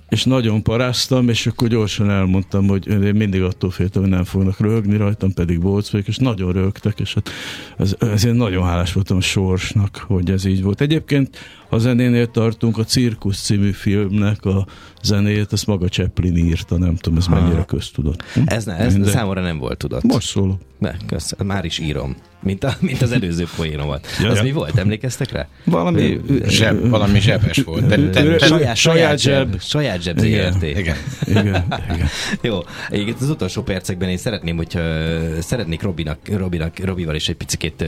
Speaker 4: és nagyon paráztam, és akkor gyorsan elmondtam, hogy én mindig attól féltem, hogy nem fognak röhögni rajtam, pedig volt vagyok, és nagyon röhögtek, és hát ez, ezért nagyon hálás voltam a sorsnak, hogy ez így volt. Egyébként, ha zenénél tartunk, a Cirkusz című filmnek a zenéjét, ezt maga Chaplin írta, nem tudom, ez mennyire köztudott. Hm?
Speaker 2: Ez, ne, ez
Speaker 4: Mindegy.
Speaker 2: számomra nem volt tudott.
Speaker 4: Most szólok.
Speaker 2: Ne, kösz, már is írom. Mint, a, mint az előző poénomat.
Speaker 4: Ja,
Speaker 2: az
Speaker 4: ja.
Speaker 2: mi volt? Emlékeztek rá?
Speaker 4: Valami...
Speaker 5: Zseb, valami zsebes volt. De, de,
Speaker 2: Saját, saját
Speaker 4: zseb.
Speaker 2: Saját zseb
Speaker 4: Igen.
Speaker 5: Igen. [laughs]
Speaker 4: Igen, igen.
Speaker 2: Jó, egyébként az utolsó percekben én szeretném, hogyha ö, szeretnék Robinak, Robinak, Robival is egy picit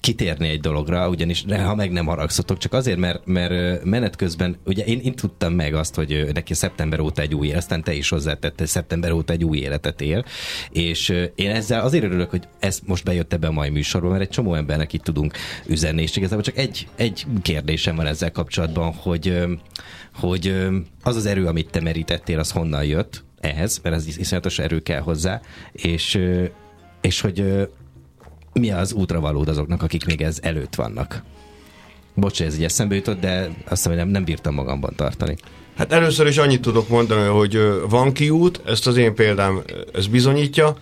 Speaker 2: kitérni egy dologra, ugyanis ha meg nem haragszotok, csak azért, mert, mert menet közben, ugye én, én tudtam meg azt, hogy neki szeptember óta egy új élet, aztán te is hozzátette, hogy szeptember óta egy új életet él, és én ezzel azért örülök, hogy ez most bejött ebbe a mai műsorba, mert egy csomó embernek itt tudunk üzenni, és igazából csak egy, egy kérdésem van ezzel kapcsolatban, hogy, hogy az az erő, amit te merítettél, az honnan jött ehhez, mert ez is- iszonyatos erő kell hozzá, és, és hogy mi az útravalód azoknak, akik még ez előtt vannak. Bocs, ez így eszembe jutott, de azt hiszem, hogy nem, nem bírtam magamban tartani.
Speaker 3: Hát először is annyit tudok mondani, hogy van kiút, ezt az én példám ez bizonyítja.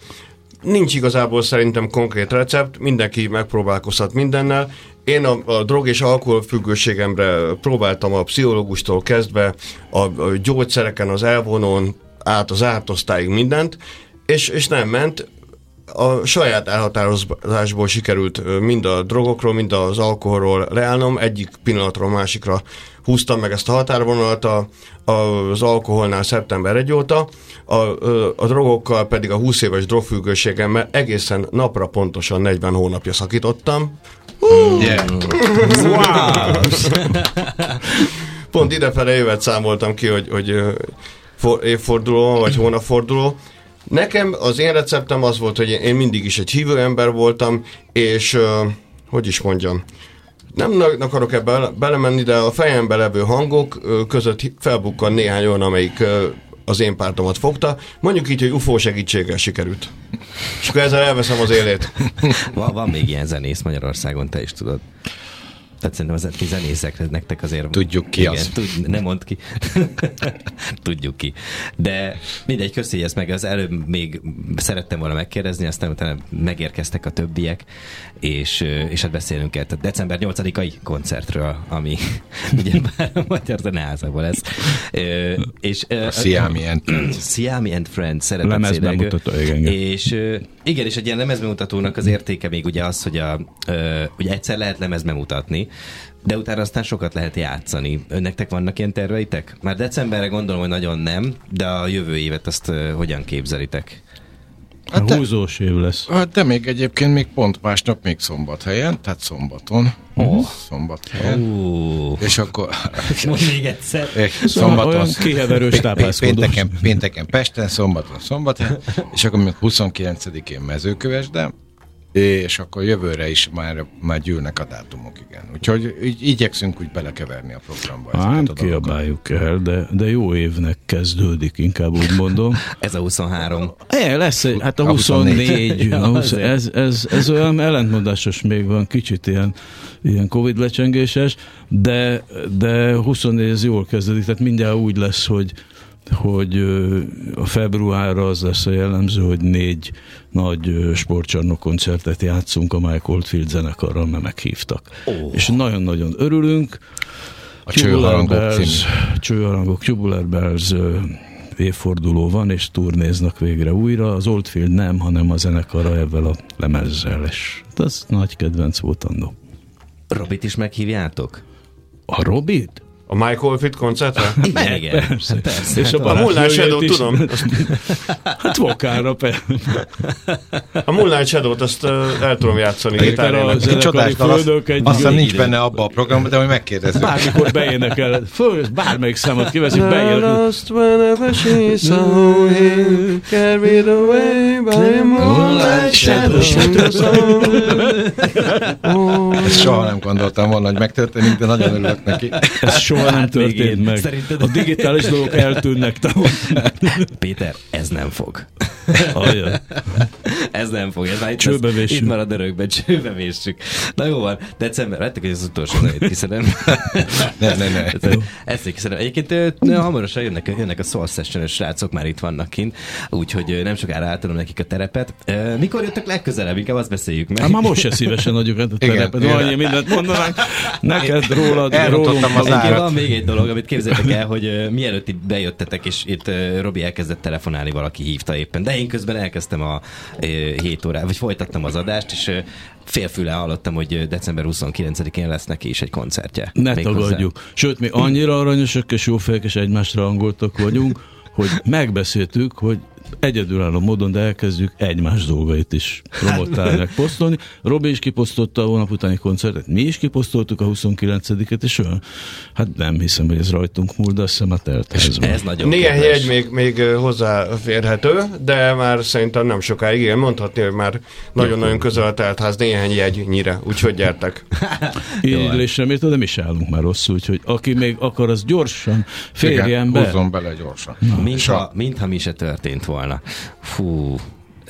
Speaker 3: Nincs igazából szerintem konkrét recept, mindenki megpróbálkozhat mindennel. Én a, a drog és alkohol függőségemre próbáltam a pszichológustól kezdve, a, a gyógyszereken, az elvonón, át az ártosztályig mindent, és, és nem ment. A saját elhatározásból sikerült mind a drogokról, mind az alkoholról leállnom, egyik pillanatról másikra húztam meg ezt a határvonalat a, a, az alkoholnál szeptember 1 óta, a, a drogokkal pedig a 20 éves drogfüggőségemmel egészen napra pontosan 40 hónapja szakítottam.
Speaker 5: Yeah.
Speaker 3: Pont idefele évet számoltam ki, hogy, hogy for, évforduló vagy hónapforduló. Nekem az én receptem az volt, hogy én mindig is egy hívő ember voltam, és hogy is mondjam, nem akarok ebbe belemenni, de a fejembe levő hangok között felbukkan néhány olyan, amelyik az én pártomat fogta. Mondjuk így, hogy UFO segítséggel sikerült. És akkor ezzel elveszem az élét. [laughs]
Speaker 2: Van, van még ilyen zenész Magyarországon, te is tudod. Tehát szerintem az ti zenészek, nektek azért...
Speaker 5: Tudjuk ki az.
Speaker 2: Tud, nem mond ki. [laughs] Tudjuk ki. De mindegy, köszi, ezt meg az előbb még szerettem volna megkérdezni, aztán utána megérkeztek a többiek, és, és hát beszélünk kell. Tehát december 8-ai koncertről, ami [laughs] ugye már a Magyar Zeneházában lesz. És, ö,
Speaker 5: Sziámi Entrance.
Speaker 2: Sziámi and Friends szeretett
Speaker 4: Lemezbemutató, igen, igen.
Speaker 2: És igen, és egy ilyen lemezbemutatónak az értéke még ugye az, hogy a, ugye egyszer lehet lemezbemutatni, de utána aztán sokat lehet játszani. Önnektek vannak ilyen terveitek? Már decemberre gondolom, hogy nagyon nem, de a jövő évet azt hogyan képzelitek?
Speaker 4: Hát
Speaker 5: de-
Speaker 4: húzós év lesz.
Speaker 5: Hát de még egyébként még pont másnap még szombathelyen, tehát szombaton. Oh. Szombathelyen.
Speaker 2: Ú,
Speaker 5: És akkor [laughs]
Speaker 2: mondd még egyszer.
Speaker 5: szombaton,
Speaker 4: olyan kiheverős tápászkodós.
Speaker 5: pénteken, pénteken Pesten, szombaton Szombathelyen, és akkor még 29-én mezőkövesdem, és akkor jövőre is már, már gyűlnek a dátumok, igen. Úgyhogy így, igyekszünk úgy belekeverni a programba. Dolgokat.
Speaker 4: kiabáljuk el, de, de jó évnek kezdődik, inkább úgy mondom. [laughs]
Speaker 2: Ez a 23.
Speaker 4: É, lesz egy, hát a
Speaker 5: A
Speaker 4: 24,
Speaker 5: 24.
Speaker 4: a 20,
Speaker 2: azért.
Speaker 4: ez, ez, ez olyan ellentmondásos még van, kicsit ilyen, ilyen Covid lecsengéses, de, de 24 ez jól kezdődik, tehát mindjárt úgy lesz, hogy hogy a februárra az lesz a jellemző, hogy négy nagy sportcsarnok koncertet játszunk a Mike Oldfield zenekarral, mert meghívtak.
Speaker 2: Ó.
Speaker 4: És nagyon-nagyon örülünk,
Speaker 5: A csőharangok
Speaker 4: Tubular Bells évforduló van, és turnéznak végre újra. Az Oldfield nem, hanem a zenekara ebben a lemezzel, és ez nagy kedvenc volt annó.
Speaker 2: Robit is meghívjátok?
Speaker 4: A Robit?
Speaker 3: A Michael Fit koncertre?
Speaker 2: Igen, igen.
Speaker 4: Persze.
Speaker 2: Hát persze.
Speaker 4: És a
Speaker 3: A Moulin
Speaker 4: barátnőjét
Speaker 3: Shadow,
Speaker 4: is.
Speaker 3: tudom. Azt, [laughs]
Speaker 4: Hát vokára, persze.
Speaker 3: a Moulin Shadow-t azt el tudom játszani
Speaker 4: Péter
Speaker 3: gitárének.
Speaker 4: a
Speaker 5: Egy
Speaker 4: zenekari
Speaker 5: csodás
Speaker 4: főnök egy
Speaker 5: azt hiszem nincs benne abba a programban, de majd megkérdezzük.
Speaker 4: bármikor beénekel, föl, bármelyik számot kiveszik, beénekel.
Speaker 3: Lost whenever she saw him Carried away by a moonlight shadow
Speaker 5: Ezt soha nem gondoltam volna, hogy megtörténik, de nagyon örülök neki.
Speaker 4: Ez soha nem
Speaker 2: Hát
Speaker 4: történt
Speaker 2: én.
Speaker 4: meg.
Speaker 2: Szerinted-
Speaker 4: A digitális dolgok eltűnnek. te
Speaker 2: Péter, ez nem fog. Ez nem fog. Ez már itt,
Speaker 4: Csőbe
Speaker 2: lesz, itt marad örökbe, csőbe véssük. Na jó van, december, vettek, hogy az utolsó zenét kiszedem.
Speaker 5: Ne, ne, ne.
Speaker 2: Ezt kiszedem. Egyébként hamarosan jönnek, jönnek a Soul session srácok, már itt vannak kint, úgyhogy nem sokára átadom nekik a terepet. Mikor jöttök legközelebb? Inkább azt beszéljük meg.
Speaker 4: Hát már most se szívesen adjuk a terepet.
Speaker 5: igen.
Speaker 4: Annyi mindent mondanánk. Neked, rólad,
Speaker 5: Elrontottam
Speaker 4: rólunk.
Speaker 5: az árat.
Speaker 2: Van még egy dolog, amit képzeljétek el, hogy uh, mielőtt itt bejöttetek, és itt uh, Robi elkezdett telefonálni, valaki hívta éppen, de én közben elkezdtem a uh, 7 órát, vagy folytattam az adást, és uh, félfüle hallottam, hogy december 29-én lesz neki is egy koncertje.
Speaker 4: Ne
Speaker 2: Méghozzá.
Speaker 4: tagadjuk. Sőt, mi annyira aranyosak és jófejek és egymásra angoltak vagyunk, hogy megbeszéltük, hogy egyedülálló módon, de elkezdjük egymás dolgait is promotálni, meg posztolni. Robi is kiposztolta a hónap utáni koncertet, mi is kiposztoltuk a 29-et, és olyan, hát nem hiszem, hogy ez rajtunk múlt, de azt hiszem, hát eltehezve.
Speaker 2: Ez nagyon
Speaker 3: Néhány jegy még, még hozzáférhető, de már szerintem nem sokáig, igen, mondhatni, hogy már nagyon-nagyon közel a teltház, néhány jegynyire, úgyhogy gyertek. [laughs]
Speaker 4: Így mértő, de mi se állunk már rosszul, úgyhogy aki még akar, az gyorsan férjen
Speaker 5: Igen,
Speaker 4: be.
Speaker 5: Bele gyorsan.
Speaker 2: Mintha, mintha mi se történt volna. Fú.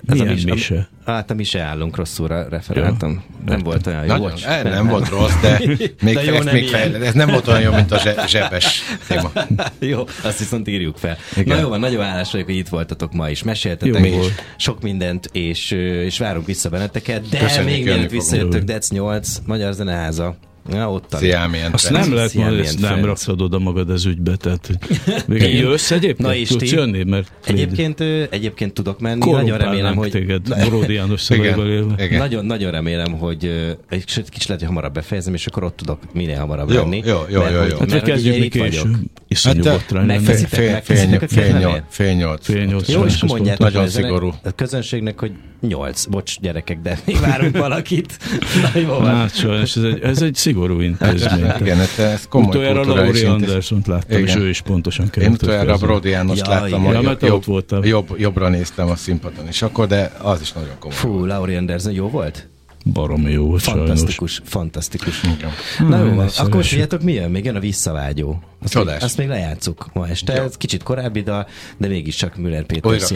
Speaker 4: Milyen
Speaker 2: mis-
Speaker 4: mi se?
Speaker 2: Hát a mi se állunk rosszulra referáltam. Nem volt olyan jó.
Speaker 5: Nagyon,
Speaker 2: bocs.
Speaker 5: eh, nem, volt rossz, de [laughs] még,
Speaker 2: De jó,
Speaker 5: ezt
Speaker 2: nem
Speaker 5: még fejled. Ez nem volt olyan jó, mint a zse- zsebes téma. [laughs]
Speaker 2: jó, azt viszont írjuk fel.
Speaker 5: Igen.
Speaker 2: Na jó van, nagyon hálás vagyok, hogy itt voltatok ma is. Meséltetek
Speaker 4: Jó
Speaker 2: is sok mindent, és, és várunk vissza benneteket. De
Speaker 5: Köszönjük,
Speaker 2: még mielőtt visszajöttök. Dec 8, Magyar Zeneháza. Ja, ott
Speaker 5: milyen
Speaker 4: Azt nem lehet mondani, ezt nem rakszad oda magad ez ügybe, tehát hogy [laughs] jössz egyébként?
Speaker 2: Na és
Speaker 4: Tudsz jönni, mert
Speaker 2: Egyébként, egyébként tudok menni. Nagyon remélem, hogy...
Speaker 4: téged Boródi János [laughs] élve.
Speaker 5: igen.
Speaker 2: Nagyon, nagyon remélem, hogy egy kicsit kicsit lehet, hogy hamarabb befejezem, és akkor ott tudok minél hamarabb
Speaker 5: Jó,
Speaker 2: lenni.
Speaker 5: jó, jó, jó,
Speaker 2: hogy-
Speaker 5: jó.
Speaker 4: Hát
Speaker 2: hogy
Speaker 4: kezdjük mi később. Iszonyú
Speaker 5: Hát,
Speaker 4: botrány.
Speaker 5: Fél, nyolc, fél nyolc.
Speaker 2: Jó, és mondjátok
Speaker 5: Nagyon szigorú.
Speaker 2: A közönségnek, hogy nyolc. Bocs, gyerekek, de még várunk [laughs] valakit. Na jó.
Speaker 4: Hát sajnos ez egy, ez egy szigorú intézmény.
Speaker 5: Hát, igen, ez, ez komoly
Speaker 4: Utoljára Lauri. Andersont láttam, és
Speaker 5: Igen.
Speaker 4: ő is pontosan
Speaker 5: Én
Speaker 4: kellett.
Speaker 5: utoljára a Brody János
Speaker 2: Ja,
Speaker 5: láttam,
Speaker 4: Ja, mert
Speaker 5: jobb,
Speaker 4: ott voltál.
Speaker 5: jobb, jobbra néztem a színpadon is akkor, de az is nagyon komoly.
Speaker 2: Fú, Lauri Anderson jó volt?
Speaker 4: Baromi jó volt sajnos.
Speaker 2: Fantasztikus, fantasztikus.
Speaker 5: Igen.
Speaker 2: Na jó van, akkor tudjátok mi jön? Még jön a visszavágyó. Azt,
Speaker 5: Csodás.
Speaker 2: még, azt még lejátszuk ma este. Ez kicsit korábbi dal, de mégiscsak Müller Péter
Speaker 5: Újra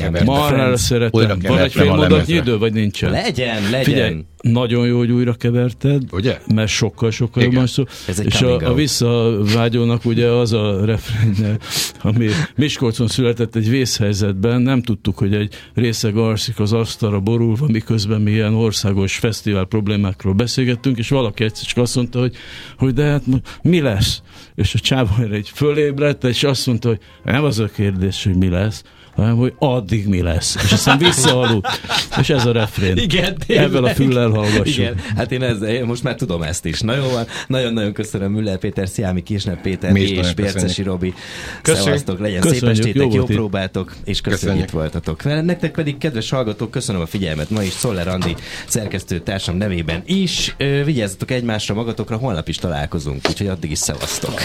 Speaker 4: szeretem. Van egy fél mondatnyi idő, vagy nincsen?
Speaker 2: Legyen, legyen.
Speaker 4: Figyelj, nagyon jó, hogy újra keverted,
Speaker 5: Ugye?
Speaker 4: mert sokkal-sokkal jobban szó.
Speaker 2: Ez egy
Speaker 4: És a, a visszavágyónak ugye az a refrén, ami Miskolcon született egy vészhelyzetben, nem tudtuk, hogy egy részeg alszik az asztalra borulva, miközben mi ilyen országos fesztivál problémákról beszélgettünk, és valaki egyszer csak azt mondta, hogy, hogy de hát mi lesz? És a csávó erre egy fölébredt, és azt mondta, hogy nem az a kérdés, hogy mi lesz, hanem hogy addig mi lesz. És aztán visszaaludt. És ez a refrén.
Speaker 2: Igen, tényleg.
Speaker 4: Ebben a füllel hallgassuk.
Speaker 2: Igen, hát én, ez, én most már tudom ezt is. Na jó nagyon-nagyon köszönöm Müller Péter, Sziámi Kisnep Péter
Speaker 5: Mi
Speaker 2: és Bércesi. Robi.
Speaker 3: Köszönjük.
Speaker 2: Szevasztok, legyen
Speaker 4: Köszönjük,
Speaker 2: szép estétek,
Speaker 4: jó
Speaker 2: jó, próbáltok, és köszönjük,
Speaker 5: Köszönjük.
Speaker 2: itt voltatok. Nektek pedig, kedves hallgatók, köszönöm a figyelmet ma is, Szoller Andi szerkesztő társam nevében is. Vigyázzatok egymásra, magatokra, holnap is találkozunk, úgyhogy addig is szevasztok.